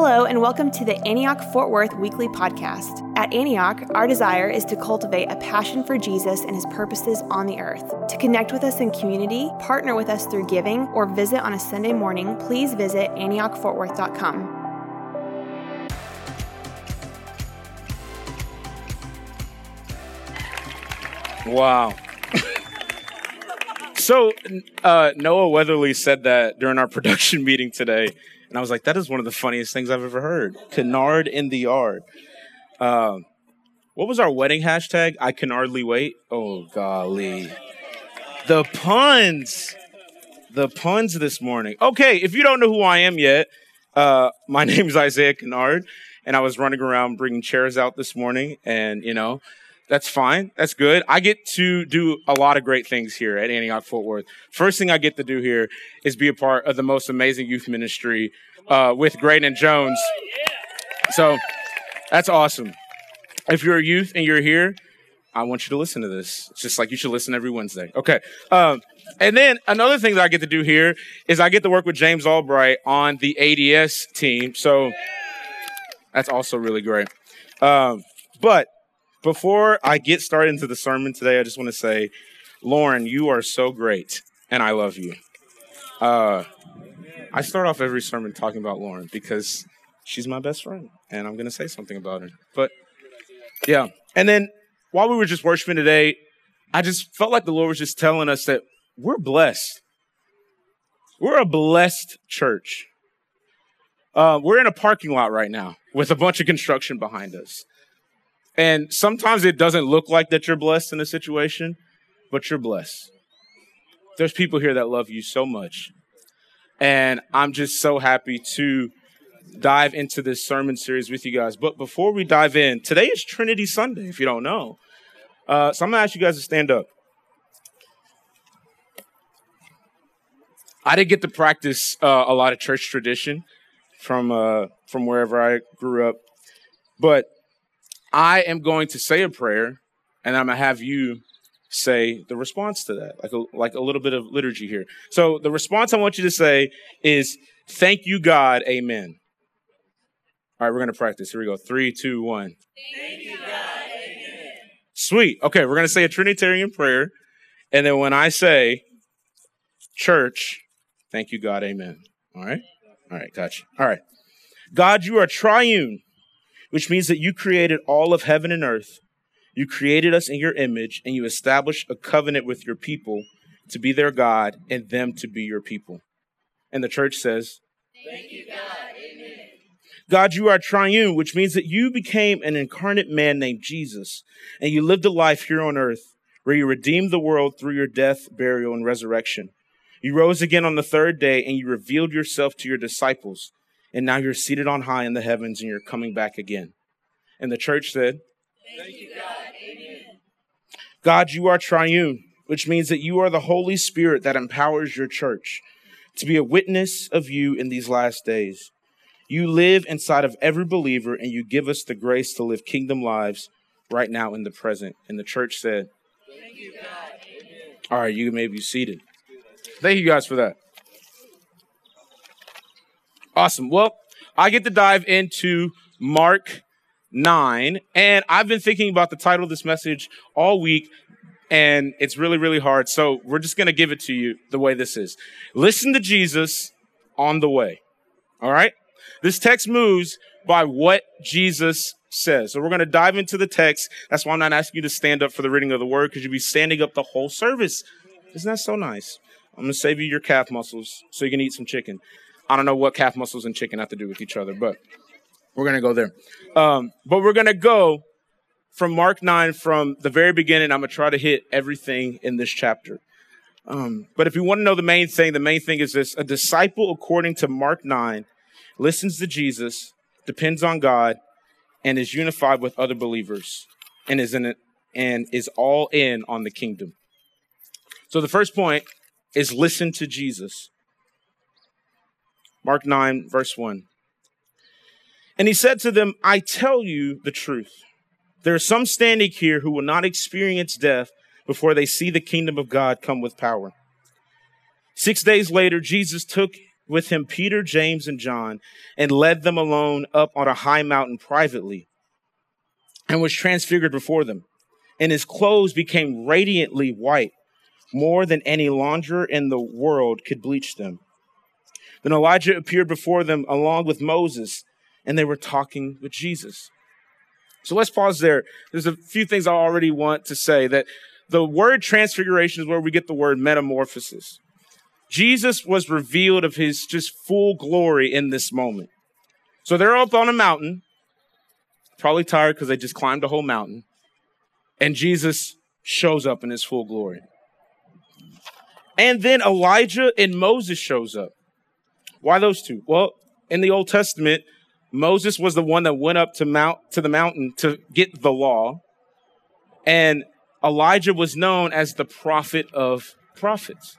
Hello, and welcome to the Antioch Fort Worth Weekly Podcast. At Antioch, our desire is to cultivate a passion for Jesus and his purposes on the earth. To connect with us in community, partner with us through giving, or visit on a Sunday morning, please visit AntiochFortWorth.com. Wow. so, uh, Noah Weatherly said that during our production meeting today. And I was like, that is one of the funniest things I've ever heard. Canard in the yard. Um, what was our wedding hashtag? I can hardly wait. Oh, golly. The puns. The puns this morning. Okay, if you don't know who I am yet, uh, my name is Isaiah Canard, and I was running around bringing chairs out this morning, and you know, that's fine. That's good. I get to do a lot of great things here at Antioch Fort Worth. First thing I get to do here is be a part of the most amazing youth ministry uh, with Graydon Jones. So that's awesome. If you're a youth and you're here, I want you to listen to this. It's just like you should listen every Wednesday. Okay. Um, and then another thing that I get to do here is I get to work with James Albright on the ADS team. So that's also really great. Um, but before I get started into the sermon today, I just want to say, Lauren, you are so great, and I love you. Uh, I start off every sermon talking about Lauren because she's my best friend, and I'm going to say something about her. But yeah, and then while we were just worshiping today, I just felt like the Lord was just telling us that we're blessed. We're a blessed church. Uh, we're in a parking lot right now with a bunch of construction behind us. And sometimes it doesn't look like that you're blessed in a situation, but you're blessed. There's people here that love you so much. And I'm just so happy to dive into this sermon series with you guys. But before we dive in, today is Trinity Sunday, if you don't know. Uh, so I'm going to ask you guys to stand up. I didn't get to practice uh, a lot of church tradition from uh, from wherever I grew up, but I am going to say a prayer, and I'm gonna have you say the response to that, like a, like a little bit of liturgy here. So the response I want you to say is, "Thank you, God, Amen." All right, we're gonna practice. Here we go. Three, two, one. Thank you, God, Amen. Sweet. Okay, we're gonna say a Trinitarian prayer, and then when I say church, thank you, God, Amen. All right. All right, gotcha. All right. God, you are triune which means that you created all of heaven and earth. You created us in your image, and you established a covenant with your people to be their God and them to be your people. And the church says, Thank you, God. Amen. God, you are triune, which means that you became an incarnate man named Jesus, and you lived a life here on earth where you redeemed the world through your death, burial, and resurrection. You rose again on the third day, and you revealed yourself to your disciples and now you're seated on high in the heavens and you're coming back again. And the church said, Thank you, God. Amen. God, you are triune, which means that you are the Holy Spirit that empowers your church to be a witness of you in these last days. You live inside of every believer and you give us the grace to live kingdom lives right now in the present. And the church said, Thank you, God. Amen. All right, you may be seated. Thank you guys for that. Awesome. Well, I get to dive into Mark 9, and I've been thinking about the title of this message all week, and it's really, really hard. So we're just going to give it to you the way this is. Listen to Jesus on the way. All right? This text moves by what Jesus says. So we're going to dive into the text. That's why I'm not asking you to stand up for the reading of the word, because you'll be standing up the whole service. Isn't that so nice? I'm going to save you your calf muscles so you can eat some chicken. I don't know what calf muscles and chicken have to do with each other, but we're going to go there. Um, but we're going to go from Mark 9 from the very beginning. I'm going to try to hit everything in this chapter. Um, but if you want to know the main thing, the main thing is this a disciple, according to Mark 9, listens to Jesus, depends on God, and is unified with other believers and is in it and is all in on the kingdom. So the first point is listen to Jesus. Mark 9, verse 1. And he said to them, I tell you the truth. There are some standing here who will not experience death before they see the kingdom of God come with power. Six days later, Jesus took with him Peter, James, and John, and led them alone up on a high mountain privately, and was transfigured before them. And his clothes became radiantly white, more than any launderer in the world could bleach them. Then Elijah appeared before them along with Moses, and they were talking with Jesus. So let's pause there. There's a few things I already want to say that the word transfiguration is where we get the word metamorphosis. Jesus was revealed of his just full glory in this moment. So they're up on a mountain, probably tired because they just climbed a whole mountain, and Jesus shows up in his full glory. And then Elijah and Moses shows up. Why those two? Well, in the Old Testament, Moses was the one that went up to mount to the mountain to get the law. And Elijah was known as the prophet of prophets.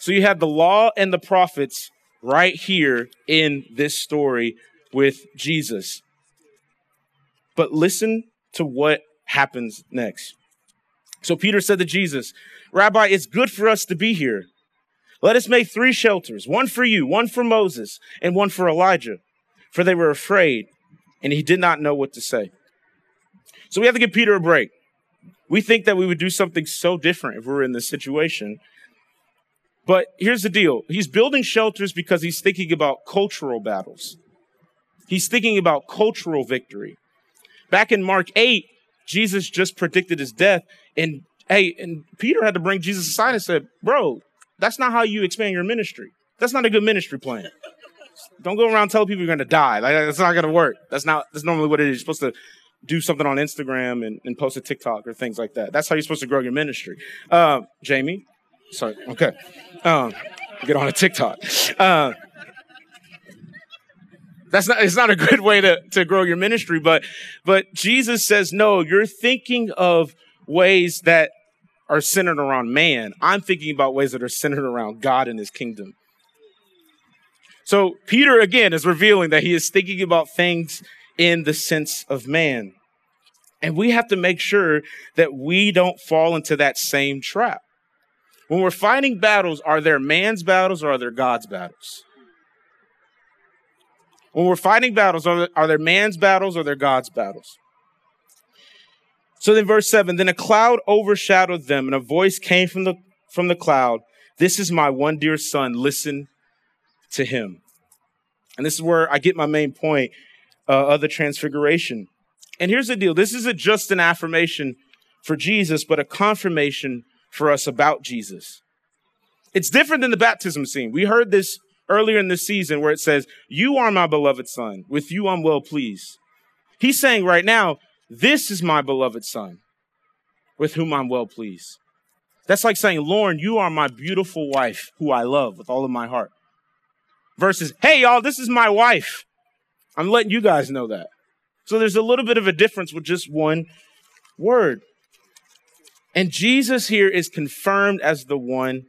So you have the law and the prophets right here in this story with Jesus. But listen to what happens next. So Peter said to Jesus, Rabbi, it's good for us to be here. Let us make three shelters one for you, one for Moses, and one for Elijah. For they were afraid, and he did not know what to say. So we have to give Peter a break. We think that we would do something so different if we were in this situation. But here's the deal he's building shelters because he's thinking about cultural battles, he's thinking about cultural victory. Back in Mark 8, Jesus just predicted his death. And hey, and Peter had to bring Jesus aside and said, Bro, that's not how you expand your ministry. That's not a good ministry plan. Don't go around telling people you're going to die. Like, that's not going to work. That's not. That's normally what it is. You're supposed to do something on Instagram and, and post a TikTok or things like that. That's how you're supposed to grow your ministry. Uh, Jamie, sorry. Okay, um, get on a TikTok. Uh, that's not. It's not a good way to to grow your ministry. But but Jesus says no. You're thinking of ways that are centered around man. I'm thinking about ways that are centered around God and His kingdom. So Peter again is revealing that he is thinking about things in the sense of man. And we have to make sure that we don't fall into that same trap. When we're fighting battles, are there man's battles or are there God's battles? When we're fighting battles, are there, are there man's battles or are there God's battles? So then verse 7, then a cloud overshadowed them and a voice came from the from the cloud, "This is my one dear son, listen to him." And this is where I get my main point uh, of the transfiguration. And here's the deal this isn't just an affirmation for Jesus, but a confirmation for us about Jesus. It's different than the baptism scene. We heard this earlier in the season where it says, You are my beloved son. With you I'm well pleased. He's saying right now, This is my beloved son, with whom I'm well pleased. That's like saying, Lauren, you are my beautiful wife, who I love with all of my heart. Versus, Hey, y'all, this is my wife. I'm letting you guys know that. So there's a little bit of a difference with just one word. And Jesus here is confirmed as the one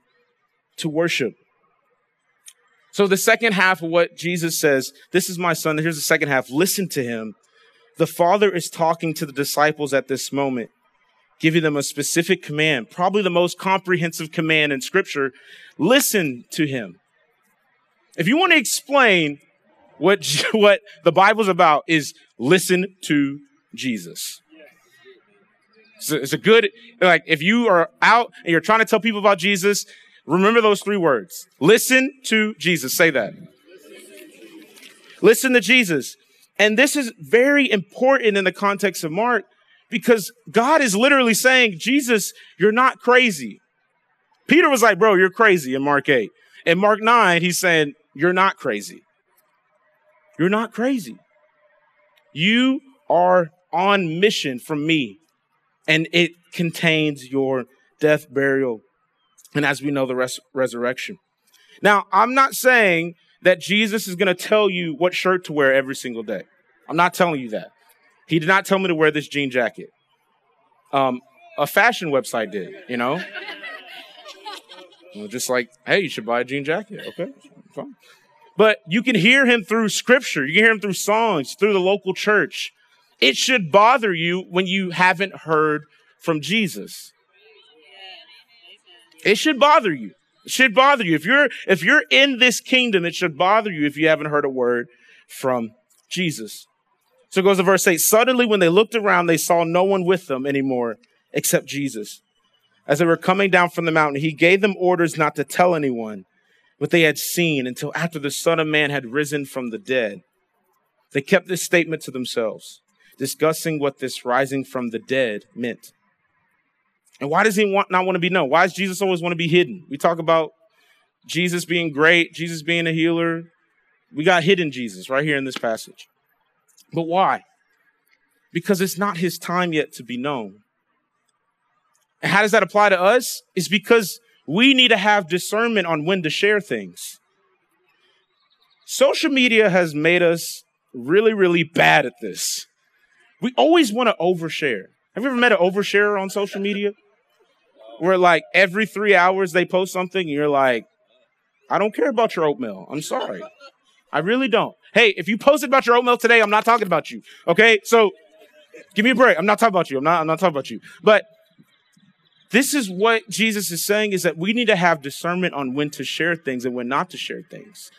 to worship. So the second half of what Jesus says, this is my son. Here's the second half. Listen to him. The Father is talking to the disciples at this moment, giving them a specific command, probably the most comprehensive command in Scripture. Listen to him. If you want to explain what, what the Bible's about is listen to Jesus. So it's a good, like, if you are out and you're trying to tell people about Jesus, remember those three words. Listen to Jesus. Say that. Listen to Jesus. And this is very important in the context of Mark because God is literally saying, Jesus, you're not crazy. Peter was like, bro, you're crazy in Mark 8. In Mark 9, he's saying, you're not crazy. You're not crazy. You are on mission from me, and it contains your death, burial, and as we know, the res- resurrection. Now, I'm not saying that Jesus is going to tell you what shirt to wear every single day. I'm not telling you that. He did not tell me to wear this jean jacket. Um, a fashion website did, you know? Just like, hey, you should buy a jean jacket. Okay, fine. But you can hear him through scripture. You can hear him through songs, through the local church. It should bother you when you haven't heard from Jesus. It should bother you. Should bother you. If you're, if you're in this kingdom, it should bother you if you haven't heard a word from Jesus. So it goes to verse 8. Suddenly, when they looked around, they saw no one with them anymore except Jesus. As they were coming down from the mountain, he gave them orders not to tell anyone what they had seen until after the Son of Man had risen from the dead. They kept this statement to themselves, discussing what this rising from the dead meant. And why does he want, not want to be known? Why does Jesus always want to be hidden? We talk about Jesus being great, Jesus being a healer. We got hidden Jesus right here in this passage. But why? Because it's not his time yet to be known. And how does that apply to us? It's because we need to have discernment on when to share things. Social media has made us really, really bad at this. We always want to overshare. Have you ever met an oversharer on social media? Where like every three hours they post something and you're like, I don't care about your oatmeal. I'm sorry. I really don't. Hey, if you posted about your oatmeal today, I'm not talking about you. Okay? So give me a break. I'm not talking about you. I'm not, I'm not talking about you. But this is what Jesus is saying is that we need to have discernment on when to share things and when not to share things.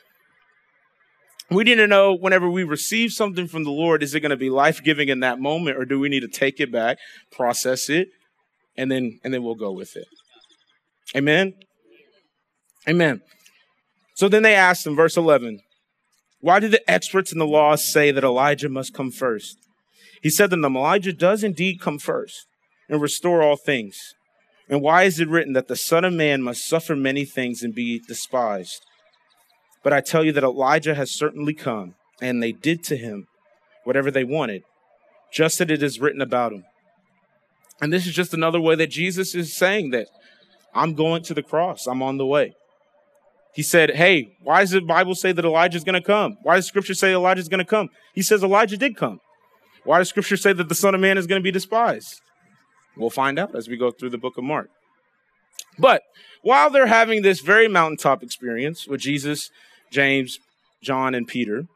We need to know whenever we receive something from the Lord, is it going to be life giving in that moment, or do we need to take it back, process it, and then and then we'll go with it. Amen. Amen. So then they asked him, verse 11, why do the experts in the law say that Elijah must come first? He said to them, Elijah does indeed come first and restore all things. And why is it written that the Son of Man must suffer many things and be despised? But I tell you that Elijah has certainly come, and they did to him whatever they wanted, just as it is written about him. And this is just another way that Jesus is saying that I'm going to the cross, I'm on the way. He said, Hey, why does the Bible say that Elijah's going to come? Why does scripture say Elijah's going to come? He says Elijah did come. Why does scripture say that the Son of Man is going to be despised? We'll find out as we go through the book of Mark. But while they're having this very mountaintop experience with Jesus, James, John, and Peter,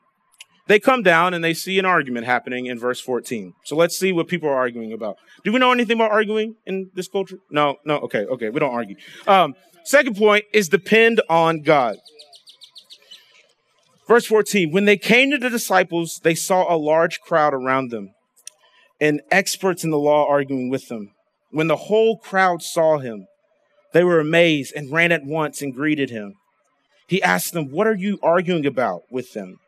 they come down and they see an argument happening in verse 14. So let's see what people are arguing about. Do we know anything about arguing in this culture? No, no, okay, okay, we don't argue. Um, second point is depend on God. Verse 14 When they came to the disciples, they saw a large crowd around them and experts in the law arguing with them. When the whole crowd saw him, they were amazed and ran at once and greeted him. He asked them, What are you arguing about with them?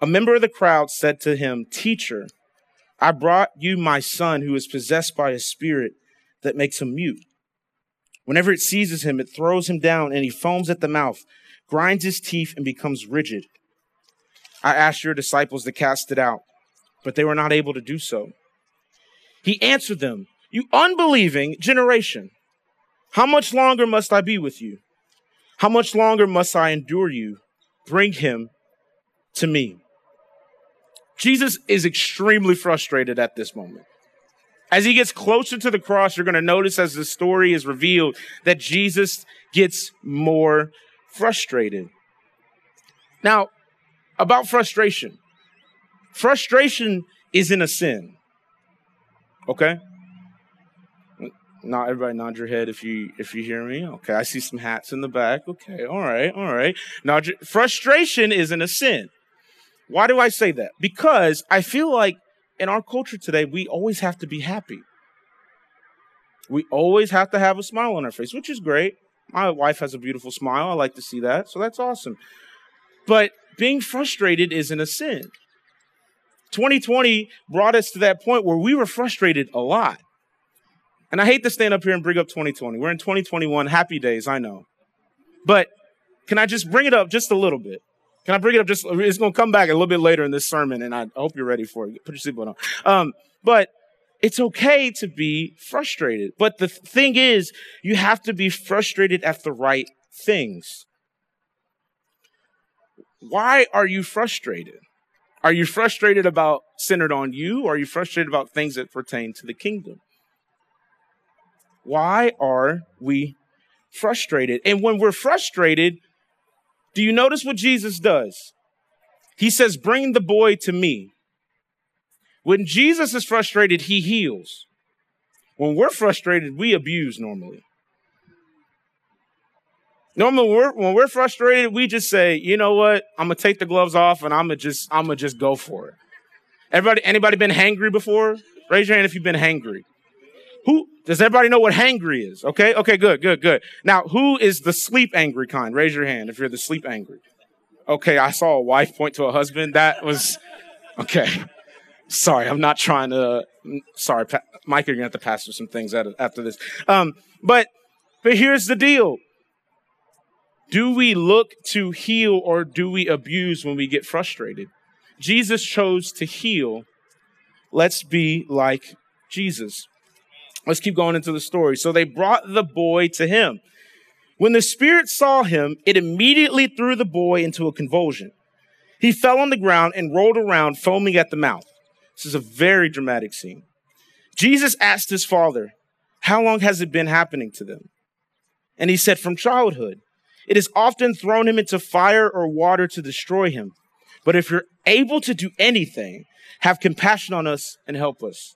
A member of the crowd said to him, Teacher, I brought you my son who is possessed by a spirit that makes him mute. Whenever it seizes him, it throws him down and he foams at the mouth, grinds his teeth, and becomes rigid. I asked your disciples to cast it out but they were not able to do so. He answered them, You unbelieving generation, how much longer must I be with you? How much longer must I endure you? Bring him to me. Jesus is extremely frustrated at this moment. As he gets closer to the cross, you're going to notice as the story is revealed that Jesus gets more frustrated. Now, about frustration. Frustration isn't a sin. Okay? Not everybody nod your head if you if you hear me. Okay, I see some hats in the back. Okay, all right, all right. Nod your, frustration isn't a sin. Why do I say that? Because I feel like in our culture today, we always have to be happy. We always have to have a smile on our face, which is great. My wife has a beautiful smile. I like to see that. So that's awesome. But being frustrated isn't a sin. 2020 brought us to that point where we were frustrated a lot. And I hate to stand up here and bring up 2020. We're in 2021. Happy days, I know. But can I just bring it up just a little bit? Can I bring it up just, it's going to come back a little bit later in this sermon, and I hope you're ready for it. Put your seatbelt on. Um, but it's okay to be frustrated. But the thing is, you have to be frustrated at the right things. Why are you frustrated? Are you frustrated about centered on you? Or are you frustrated about things that pertain to the kingdom? Why are we frustrated? And when we're frustrated, do you notice what Jesus does? He says, Bring the boy to me. When Jesus is frustrated, he heals. When we're frustrated, we abuse normally. Normally, when we're, when we're frustrated, we just say, you know what? I'm gonna take the gloves off and I'm gonna just I'm gonna just go for it. Everybody, anybody been hangry before? Raise your hand if you've been hangry. Who does everybody know what hangry is? Okay, okay, good, good, good. Now, who is the sleep angry kind? Raise your hand if you're the sleep angry. Okay, I saw a wife point to a husband. That was okay. Sorry, I'm not trying to. Sorry, pa- Mike, you're gonna have to pass through some things after this. Um, but but here's the deal. Do we look to heal or do we abuse when we get frustrated? Jesus chose to heal. Let's be like Jesus. Let's keep going into the story. So they brought the boy to him. When the spirit saw him, it immediately threw the boy into a convulsion. He fell on the ground and rolled around, foaming at the mouth. This is a very dramatic scene. Jesus asked his father, How long has it been happening to them? And he said, From childhood. It has often thrown him into fire or water to destroy him. But if you're able to do anything, have compassion on us and help us.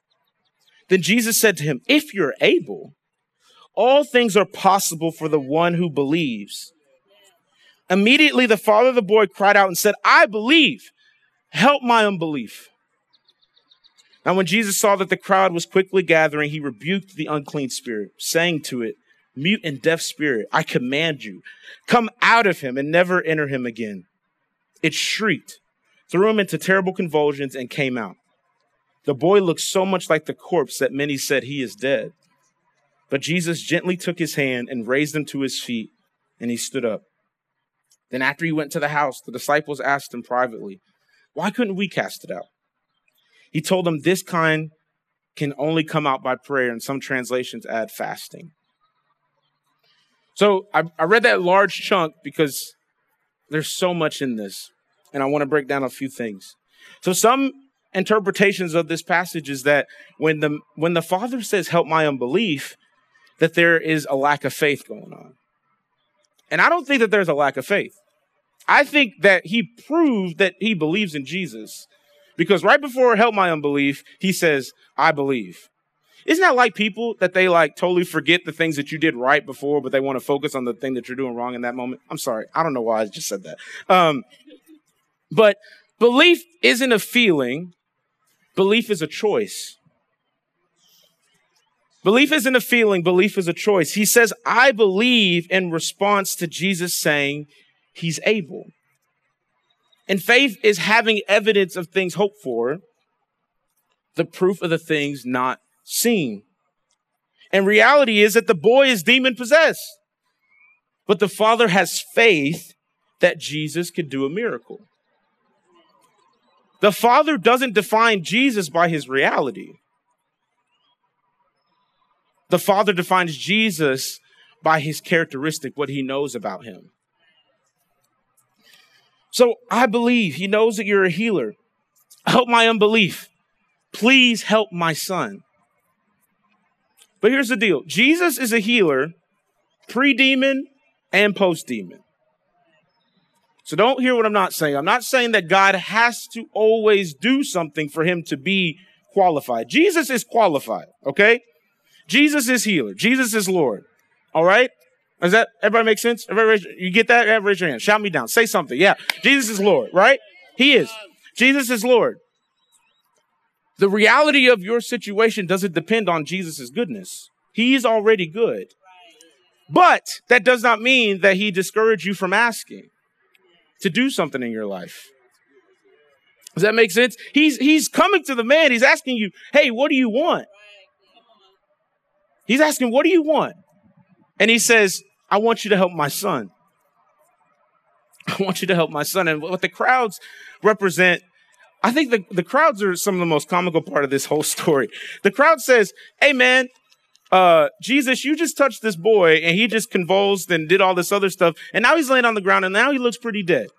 Then Jesus said to him, If you're able, all things are possible for the one who believes. Immediately, the father of the boy cried out and said, I believe. Help my unbelief. Now, when Jesus saw that the crowd was quickly gathering, he rebuked the unclean spirit, saying to it, Mute and deaf spirit, I command you, come out of him and never enter him again. It shrieked, threw him into terrible convulsions, and came out. The boy looked so much like the corpse that many said he is dead. But Jesus gently took his hand and raised him to his feet, and he stood up. Then, after he went to the house, the disciples asked him privately, Why couldn't we cast it out? He told them, This kind can only come out by prayer, and some translations add fasting. So I, I read that large chunk because there's so much in this, and I want to break down a few things. So, some interpretations of this passage is that when the when the father says help my unbelief that there is a lack of faith going on. And i don't think that there's a lack of faith. I think that he proved that he believes in jesus because right before help my unbelief he says i believe. Isn't that like people that they like totally forget the things that you did right before but they want to focus on the thing that you're doing wrong in that moment? I'm sorry. I don't know why i just said that. Um, but belief isn't a feeling Belief is a choice. Belief isn't a feeling, belief is a choice. He says, I believe in response to Jesus saying he's able. And faith is having evidence of things hoped for, the proof of the things not seen. And reality is that the boy is demon possessed, but the father has faith that Jesus could do a miracle. The Father doesn't define Jesus by his reality. The Father defines Jesus by his characteristic, what he knows about him. So I believe he knows that you're a healer. Help my unbelief. Please help my son. But here's the deal Jesus is a healer pre demon and post demon. So don't hear what I'm not saying. I'm not saying that God has to always do something for him to be qualified. Jesus is qualified, okay? Jesus is healer. Jesus is Lord. All right? Does that everybody make sense? Everybody raise, you get that? Everybody raise your hand. Shout me down. Say something. Yeah. Jesus is Lord, right? He is. Jesus is Lord. The reality of your situation doesn't depend on Jesus' goodness. He's already good. But that does not mean that he discouraged you from asking to do something in your life. Does that make sense? He's he's coming to the man. He's asking you, "Hey, what do you want?" He's asking, "What do you want?" And he says, "I want you to help my son. I want you to help my son." And what the crowds represent, I think the, the crowds are some of the most comical part of this whole story. The crowd says, "Hey, man, uh, Jesus, you just touched this boy and he just convulsed and did all this other stuff. And now he's laying on the ground and now he looks pretty dead.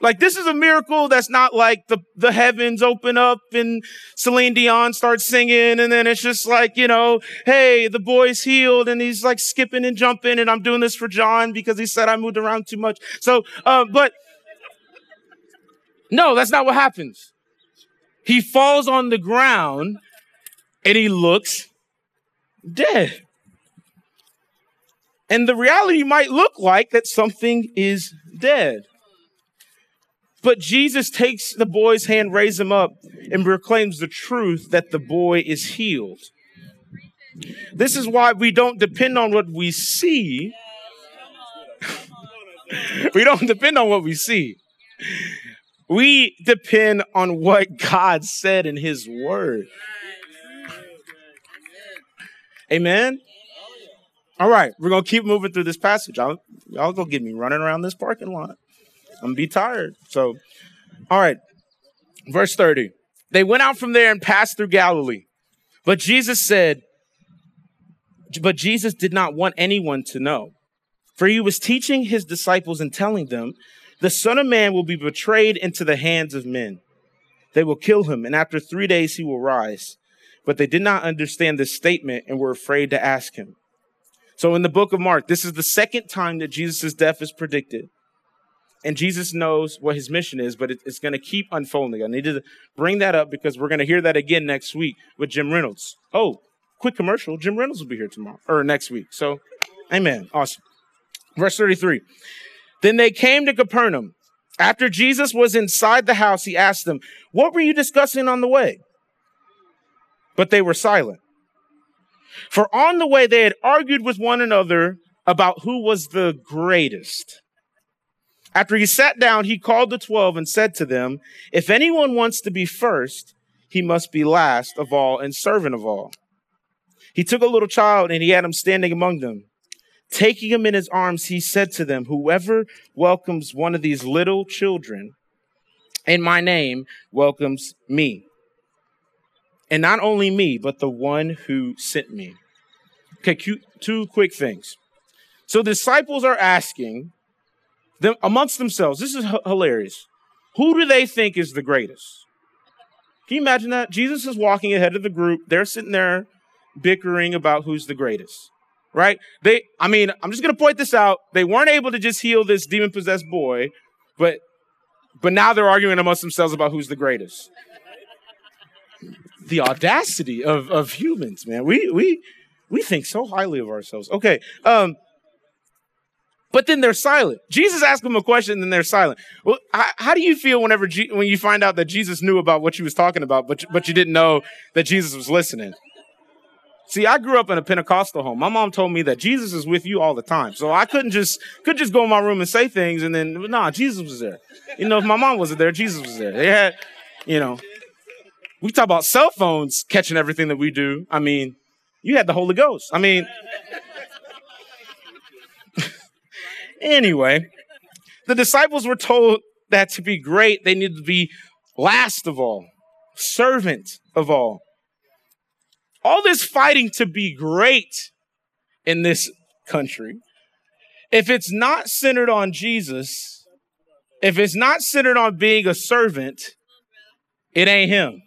Like this is a miracle that's not like the, the heavens open up and Celine Dion starts singing and then it's just like, you know, hey, the boy's healed and he's like skipping and jumping and I'm doing this for John because he said I moved around too much. So, uh, but no, that's not what happens. He falls on the ground and he looks dead. And the reality might look like that something is dead. But Jesus takes the boy's hand, raises him up, and proclaims the truth that the boy is healed. This is why we don't depend on what we see. we don't depend on what we see. We depend on what God said in His Word. Amen. All right, we're gonna keep moving through this passage. Y'all, y'all gonna get me running around this parking lot. I'm gonna be tired. So, all right, verse 30. They went out from there and passed through Galilee. But Jesus said, but Jesus did not want anyone to know, for he was teaching his disciples and telling them, The Son of Man will be betrayed into the hands of men. They will kill him, and after three days he will rise. But they did not understand this statement and were afraid to ask him. So in the book of Mark, this is the second time that Jesus' death is predicted. And Jesus knows what his mission is, but it's going to keep unfolding. I need to bring that up because we're going to hear that again next week with Jim Reynolds. Oh, quick commercial. Jim Reynolds will be here tomorrow or next week. So, amen. Awesome. Verse 33. Then they came to Capernaum. After Jesus was inside the house, he asked them, What were you discussing on the way? But they were silent. For on the way they had argued with one another about who was the greatest. After he sat down, he called the twelve and said to them, If anyone wants to be first, he must be last of all and servant of all. He took a little child and he had him standing among them. Taking him in his arms, he said to them, Whoever welcomes one of these little children in my name welcomes me. And not only me, but the one who sent me. Okay, two quick things. So disciples are asking them amongst themselves, this is h- hilarious. Who do they think is the greatest? Can you imagine that? Jesus is walking ahead of the group. They're sitting there bickering about who's the greatest. Right? They I mean, I'm just going to point this out. They weren't able to just heal this demon possessed boy, but but now they're arguing amongst themselves about who's the greatest. The audacity of of humans, man. We we we think so highly of ourselves. Okay. Um but then they're silent. Jesus asked them a question, and then they're silent. Well, how, how do you feel whenever G- when you find out that Jesus knew about what you was talking about, but but you didn't know that Jesus was listening? See, I grew up in a Pentecostal home. My mom told me that Jesus is with you all the time. So I couldn't just could just go in my room and say things and then nah, Jesus was there. You know, if my mom wasn't there, Jesus was there. They had, you know, we talk about cell phones catching everything that we do. I mean, you had the Holy Ghost. I mean, anyway, the disciples were told that to be great, they needed to be last of all, servant of all all this fighting to be great in this country, if it's not centered on Jesus, if it's not centered on being a servant, it ain't him.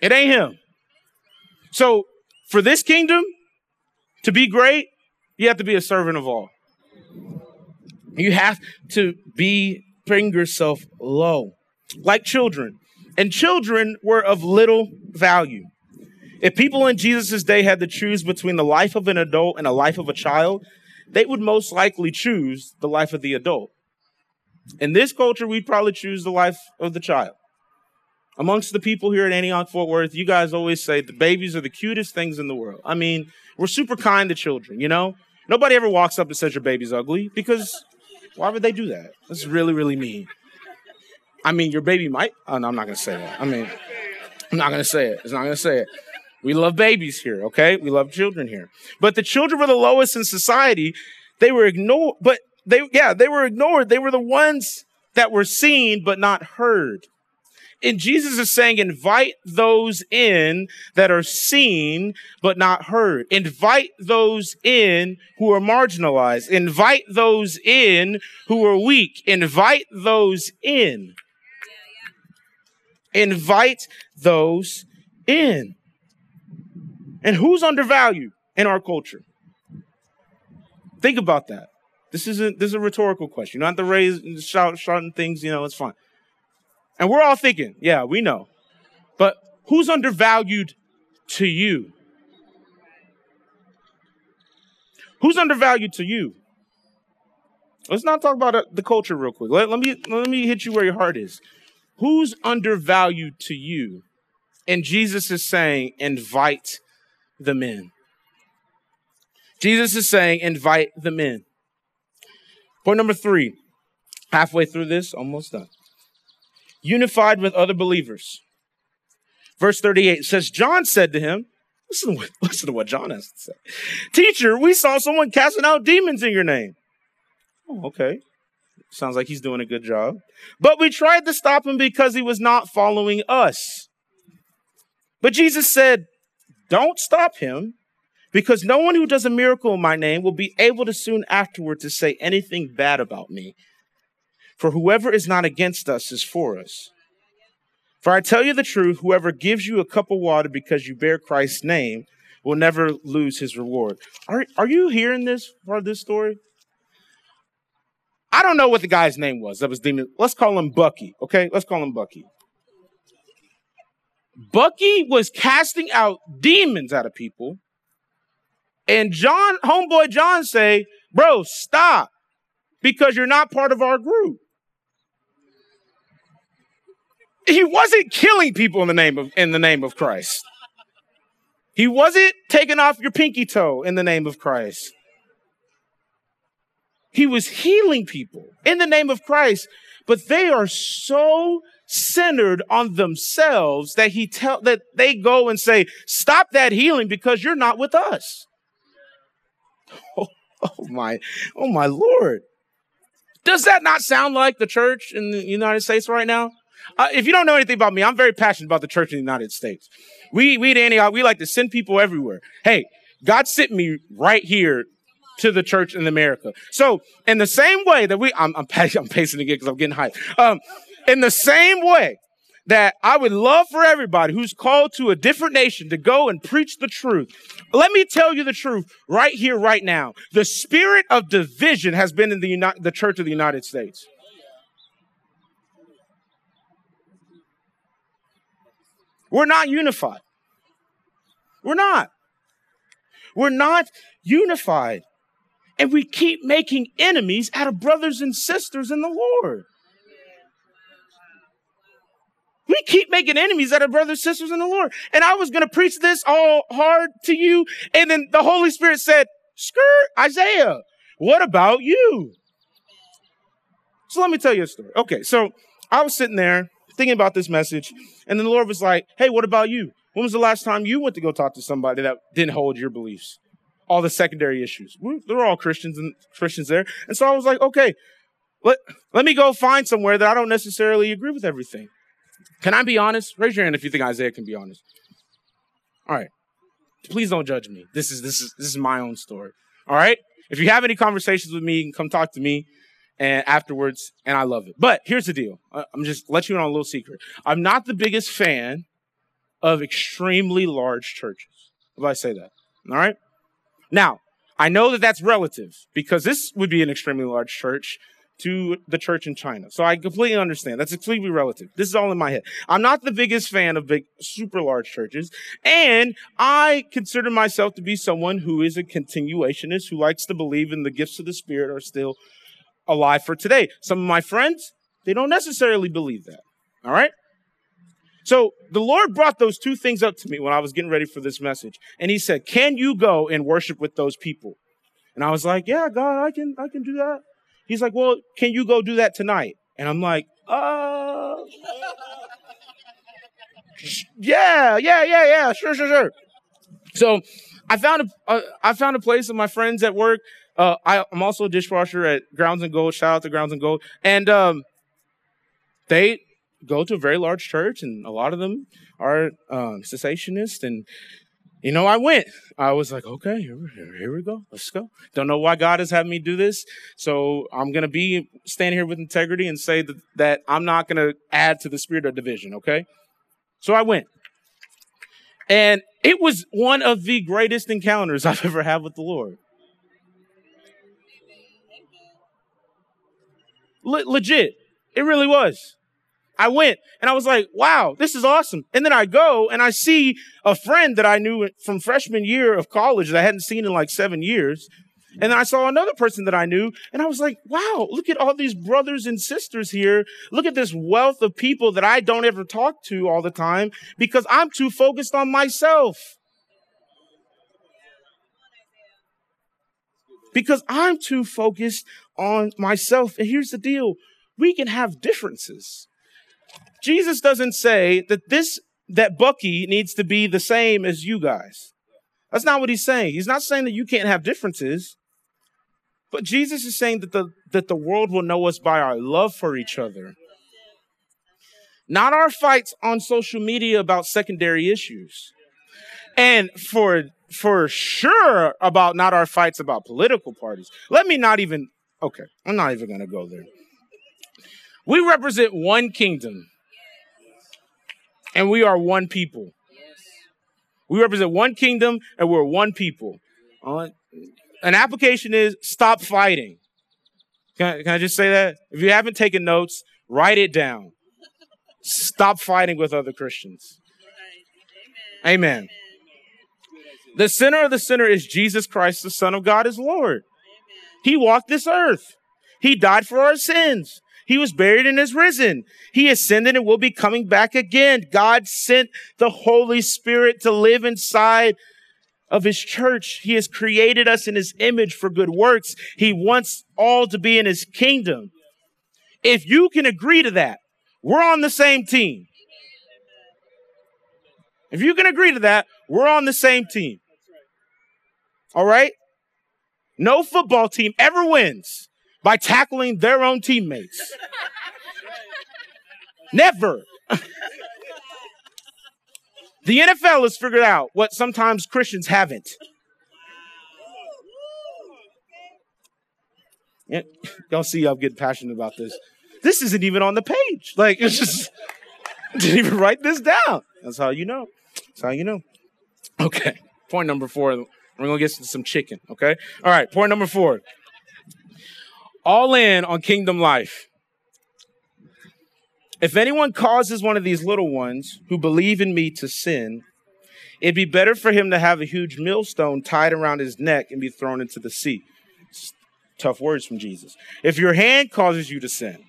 It ain't him. So, for this kingdom to be great, you have to be a servant of all. You have to be bring yourself low, like children and children were of little value. If people in Jesus' day had to choose between the life of an adult and a life of a child, they would most likely choose the life of the adult. In this culture, we'd probably choose the life of the child. Amongst the people here at Antioch Fort Worth, you guys always say the babies are the cutest things in the world. I mean, we're super kind to children, you know? Nobody ever walks up and says your baby's ugly because why would they do that? That's really, really mean. I mean, your baby might. Oh, no, I'm not going to say that. I mean, I'm not going to say it. It's not going to say it. We love babies here, okay? We love children here. But the children were the lowest in society. They were ignored, but they, yeah, they were ignored. They were the ones that were seen but not heard. And Jesus is saying, invite those in that are seen but not heard. Invite those in who are marginalized. Invite those in who are weak. Invite those in. Invite those in. And who's undervalued in our culture? Think about that. This isn't this is a rhetorical question. Have to raise shout shouting things, you know, it's fine. And we're all thinking, yeah, we know. But who's undervalued to you? Who's undervalued to you? Let's not talk about uh, the culture real quick. Let, let me let me hit you where your heart is. Who's undervalued to you? And Jesus is saying, invite them in. Jesus is saying, invite them in. Point number three, halfway through this, almost done. Unified with other believers. Verse 38 says, John said to him, listen to, what, listen to what John has to say. Teacher, we saw someone casting out demons in your name. Oh, okay. Sounds like he's doing a good job. But we tried to stop him because he was not following us. But Jesus said, Don't stop him, because no one who does a miracle in my name will be able to soon afterward to say anything bad about me. For whoever is not against us is for us. For I tell you the truth, whoever gives you a cup of water because you bear Christ's name will never lose his reward. Are, are you hearing this part of this story? I don't know what the guy's name was that was demon. Let's call him Bucky, okay? Let's call him Bucky. Bucky was casting out demons out of people. And John, homeboy John say, bro, stop because you're not part of our group. He wasn't killing people in the name of, in the name of Christ. He wasn't taking off your pinky toe in the name of Christ. He was healing people in the name of Christ, but they are so centered on themselves that he tell that they go and say, "Stop that healing because you're not with us." Oh, oh my, oh my Lord! Does that not sound like the church in the United States right now? Uh, if you don't know anything about me, I'm very passionate about the church in the United States. We we at Antioch, we like to send people everywhere. Hey, God sent me right here to the church in America. So in the same way that we, I'm, I'm, I'm pacing again because I'm getting hyped. Um, in the same way that I would love for everybody who's called to a different nation to go and preach the truth. Let me tell you the truth right here, right now. The spirit of division has been in the, Uni- the church of the United States. We're not unified. We're not. We're not unified. And we keep making enemies out of brothers and sisters in the Lord. We keep making enemies out of brothers and sisters in the Lord. And I was going to preach this all hard to you. And then the Holy Spirit said, skirt, Isaiah, what about you? So let me tell you a story. Okay, so I was sitting there thinking about this message, and then the Lord was like, hey, what about you? When was the last time you went to go talk to somebody that didn't hold your beliefs? all the secondary issues. We're, they're all Christians and Christians there. And so I was like, okay, let, let me go find somewhere that I don't necessarily agree with everything. Can I be honest? Raise your hand if you think Isaiah can be honest. All right. Please don't judge me. This is this is this is my own story. All right? If you have any conversations with me, you can come talk to me and afterwards, and I love it. But here's the deal. I'm just let you in on a little secret. I'm not the biggest fan of extremely large churches. If I say that. All right? Now, I know that that's relative because this would be an extremely large church to the church in China. So I completely understand. That's completely relative. This is all in my head. I'm not the biggest fan of big, super large churches. And I consider myself to be someone who is a continuationist who likes to believe in the gifts of the Spirit are still alive for today. Some of my friends, they don't necessarily believe that. All right? So the Lord brought those two things up to me when I was getting ready for this message. And he said, Can you go and worship with those people? And I was like, Yeah, God, I can I can do that. He's like, Well, can you go do that tonight? And I'm like, uh Yeah, yeah, yeah, yeah, sure, sure, sure. So I found a uh, I found a place with my friends at work. Uh, I, am also a dishwasher at Grounds and Gold. Shout out to Grounds and Gold. And um, they go to a very large church, and a lot of them are um, cessationists. And you know, I went. I was like, okay, here, here, we go. Let's go. Don't know why God has had me do this, so I'm gonna be stand here with integrity and say that, that I'm not gonna add to the spirit of division. Okay, so I went, and it was one of the greatest encounters I've ever had with the Lord. Le- legit, it really was. I went and I was like, wow, this is awesome. And then I go and I see a friend that I knew from freshman year of college that I hadn't seen in like seven years. And then I saw another person that I knew, and I was like, wow, look at all these brothers and sisters here. Look at this wealth of people that I don't ever talk to all the time because I'm too focused on myself. Because I'm too focused on myself. And here's the deal we can have differences. Jesus doesn't say that this, that Bucky needs to be the same as you guys. That's not what he's saying. He's not saying that you can't have differences. But Jesus is saying that the, that the world will know us by our love for each other. Not our fights on social media about secondary issues. And for, for sure about not our fights about political parties. Let me not even, okay, I'm not even going to go there. We represent one kingdom and we are one people. We represent one kingdom and we're one people. Uh, an application is stop fighting. Can I, can I just say that? If you haven't taken notes, write it down. Stop fighting with other Christians. Amen. The center of the center is Jesus Christ, the Son of God, is Lord. He walked this earth. He died for our sins. He was buried and is risen. He ascended and will be coming back again. God sent the Holy Spirit to live inside of his church. He has created us in his image for good works. He wants all to be in his kingdom. If you can agree to that, we're on the same team. If you can agree to that, we're on the same team. All right? No football team ever wins by tackling their own teammates. Never. the NFL has figured out what sometimes Christians haven't. Y'all see, I'm getting passionate about this. This isn't even on the page. Like, it's just, didn't even write this down. That's how you know. That's how you know. Okay. Point number four. We're to get some chicken. Okay. All right. Point number four all in on kingdom life. If anyone causes one of these little ones who believe in me to sin, it'd be better for him to have a huge millstone tied around his neck and be thrown into the sea. Tough words from Jesus. If your hand causes you to sin,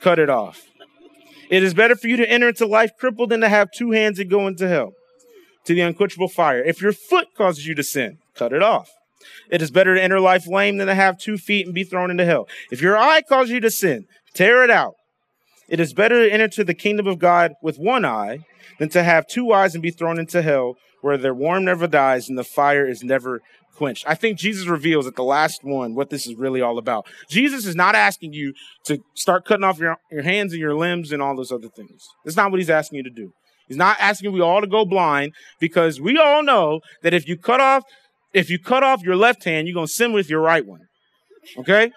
cut it off. It is better for you to enter into life crippled than to have two hands and go into hell, to the unquenchable fire. If your foot causes you to sin, cut it off. It is better to enter life lame than to have two feet and be thrown into hell. If your eye causes you to sin, tear it out. It is better to enter to the kingdom of God with one eye than to have two eyes and be thrown into hell, where their warm never dies and the fire is never quenched. I think Jesus reveals at the last one what this is really all about. Jesus is not asking you to start cutting off your, your hands and your limbs and all those other things. That's not what he's asking you to do. He's not asking we all to go blind because we all know that if you cut off if you cut off your left hand, you're to sin with your right one. Okay?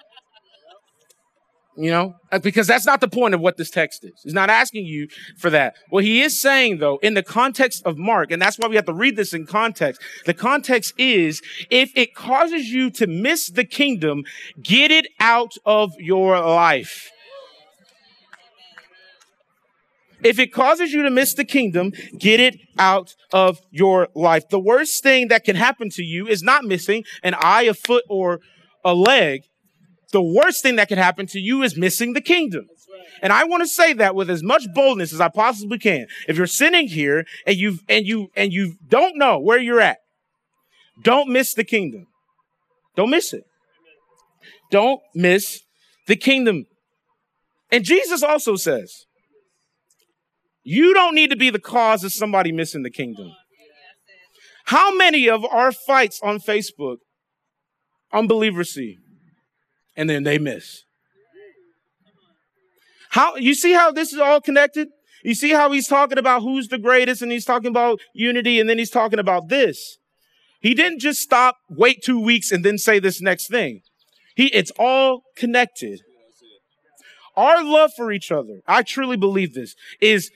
You know, uh, because that's not the point of what this text is. He's not asking you for that. What he is saying, though, in the context of Mark, and that's why we have to read this in context. The context is if it causes you to miss the kingdom, get it out of your life. If it causes you to miss the kingdom, get it out of your life. The worst thing that can happen to you is not missing an eye, a foot, or a leg. The worst thing that can happen to you is missing the kingdom. And I want to say that with as much boldness as I possibly can. If you're sitting here and you and you and you don't know where you're at, don't miss the kingdom. Don't miss it. Don't miss the kingdom. And Jesus also says, you don't need to be the cause of somebody missing the kingdom. How many of our fights on Facebook unbelievers see and then they miss? How you see how this is all connected? You see how he's talking about who's the greatest and he's talking about unity and then he's talking about this. He didn't just stop, wait two weeks and then say this next thing. He, it's all connected. Our love for each other, I truly believe this, is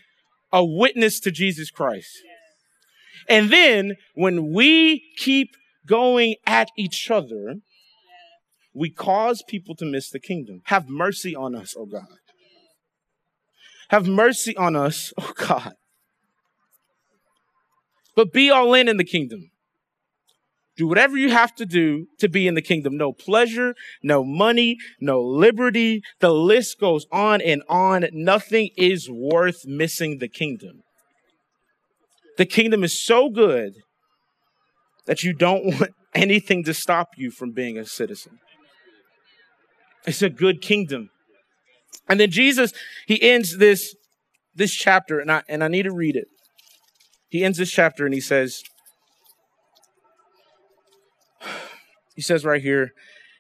a witness to Jesus Christ. And then when we keep going at each other, we cause people to miss the kingdom. Have mercy on us, oh God. Have mercy on us, oh God. But be all in in the kingdom. Do whatever you have to do to be in the kingdom. No pleasure, no money, no liberty. The list goes on and on. Nothing is worth missing the kingdom. The kingdom is so good that you don't want anything to stop you from being a citizen. It's a good kingdom. And then Jesus, he ends this, this chapter, and I, and I need to read it. He ends this chapter and he says, he says right here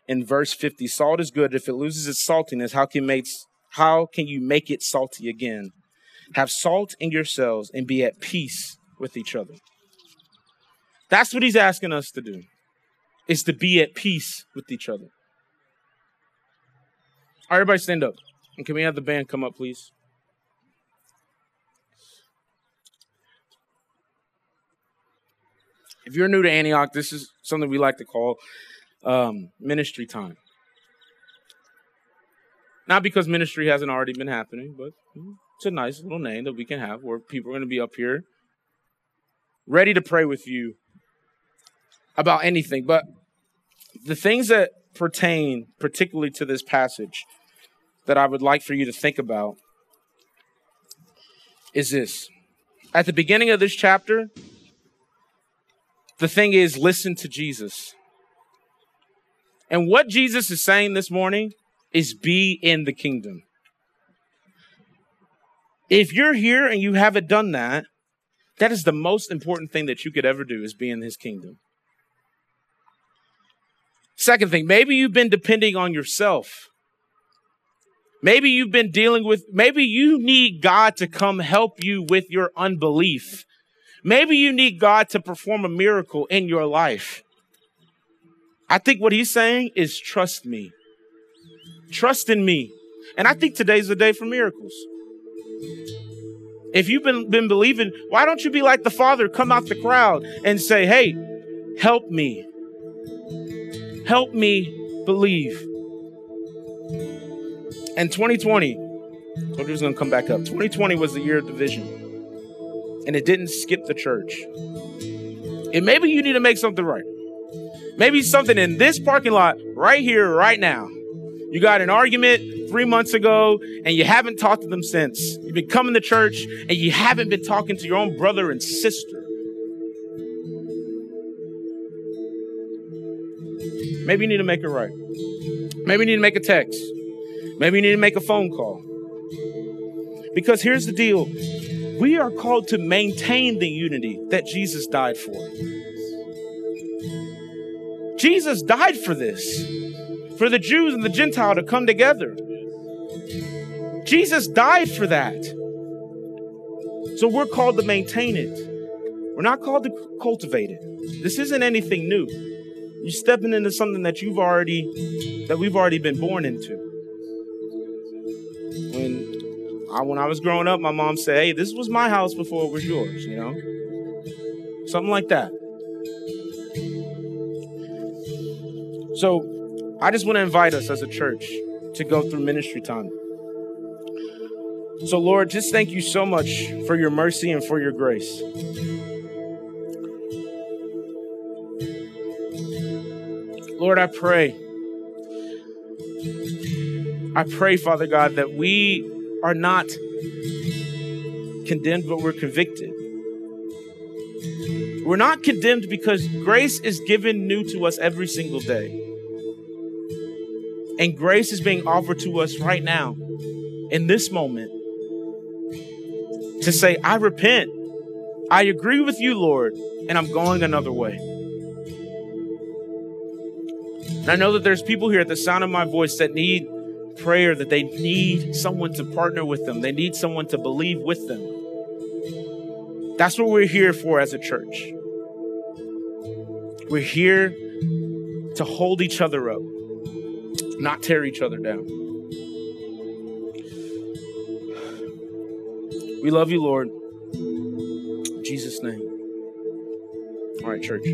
in verse 50, salt is good. If it loses its saltiness, how can, make, how can you make it salty again? Have salt in yourselves and be at peace with each other. That's what he's asking us to do, is to be at peace with each other. All right, everybody stand up. And can we have the band come up, please? If you're new to Antioch, this is something we like to call um, ministry time. Not because ministry hasn't already been happening, but it's a nice little name that we can have where people are going to be up here ready to pray with you about anything. But the things that pertain particularly to this passage that I would like for you to think about is this. At the beginning of this chapter, the thing is listen to Jesus. And what Jesus is saying this morning is be in the kingdom. If you're here and you haven't done that, that is the most important thing that you could ever do is be in his kingdom. Second thing, maybe you've been depending on yourself. Maybe you've been dealing with, maybe you need God to come help you with your unbelief. Maybe you need God to perform a miracle in your life. I think what he's saying is trust me. Trust in me. And I think today's the day for miracles. If you've been, been believing, why don't you be like the Father, come out the crowd and say, hey, help me. Help me believe. And 2020, I'm just going to come back up. 2020 was the year of division, and it didn't skip the church. And maybe you need to make something right. Maybe something in this parking lot right here, right now. You got an argument three months ago and you haven't talked to them since. You've been coming to church and you haven't been talking to your own brother and sister. Maybe you need to make it right. Maybe you need to make a text. Maybe you need to make a phone call. Because here's the deal we are called to maintain the unity that Jesus died for. Jesus died for this, for the Jews and the Gentile to come together. Jesus died for that. So we're called to maintain it. We're not called to cultivate it. This isn't anything new. You're stepping into something that you've already that we've already been born into. When I when I was growing up, my mom said, "Hey, this was my house before it was yours," you know? Something like that. So I just want to invite us as a church to go through ministry time. So, Lord, just thank you so much for your mercy and for your grace. Lord, I pray. I pray, Father God, that we are not condemned, but we're convicted. We're not condemned because grace is given new to us every single day. And grace is being offered to us right now, in this moment, to say, I repent. I agree with you, Lord, and I'm going another way. And I know that there's people here at the sound of my voice that need prayer, that they need someone to partner with them, they need someone to believe with them. That's what we're here for as a church. We're here to hold each other up not tear each other down. We love you, Lord. In Jesus' name. All right, church.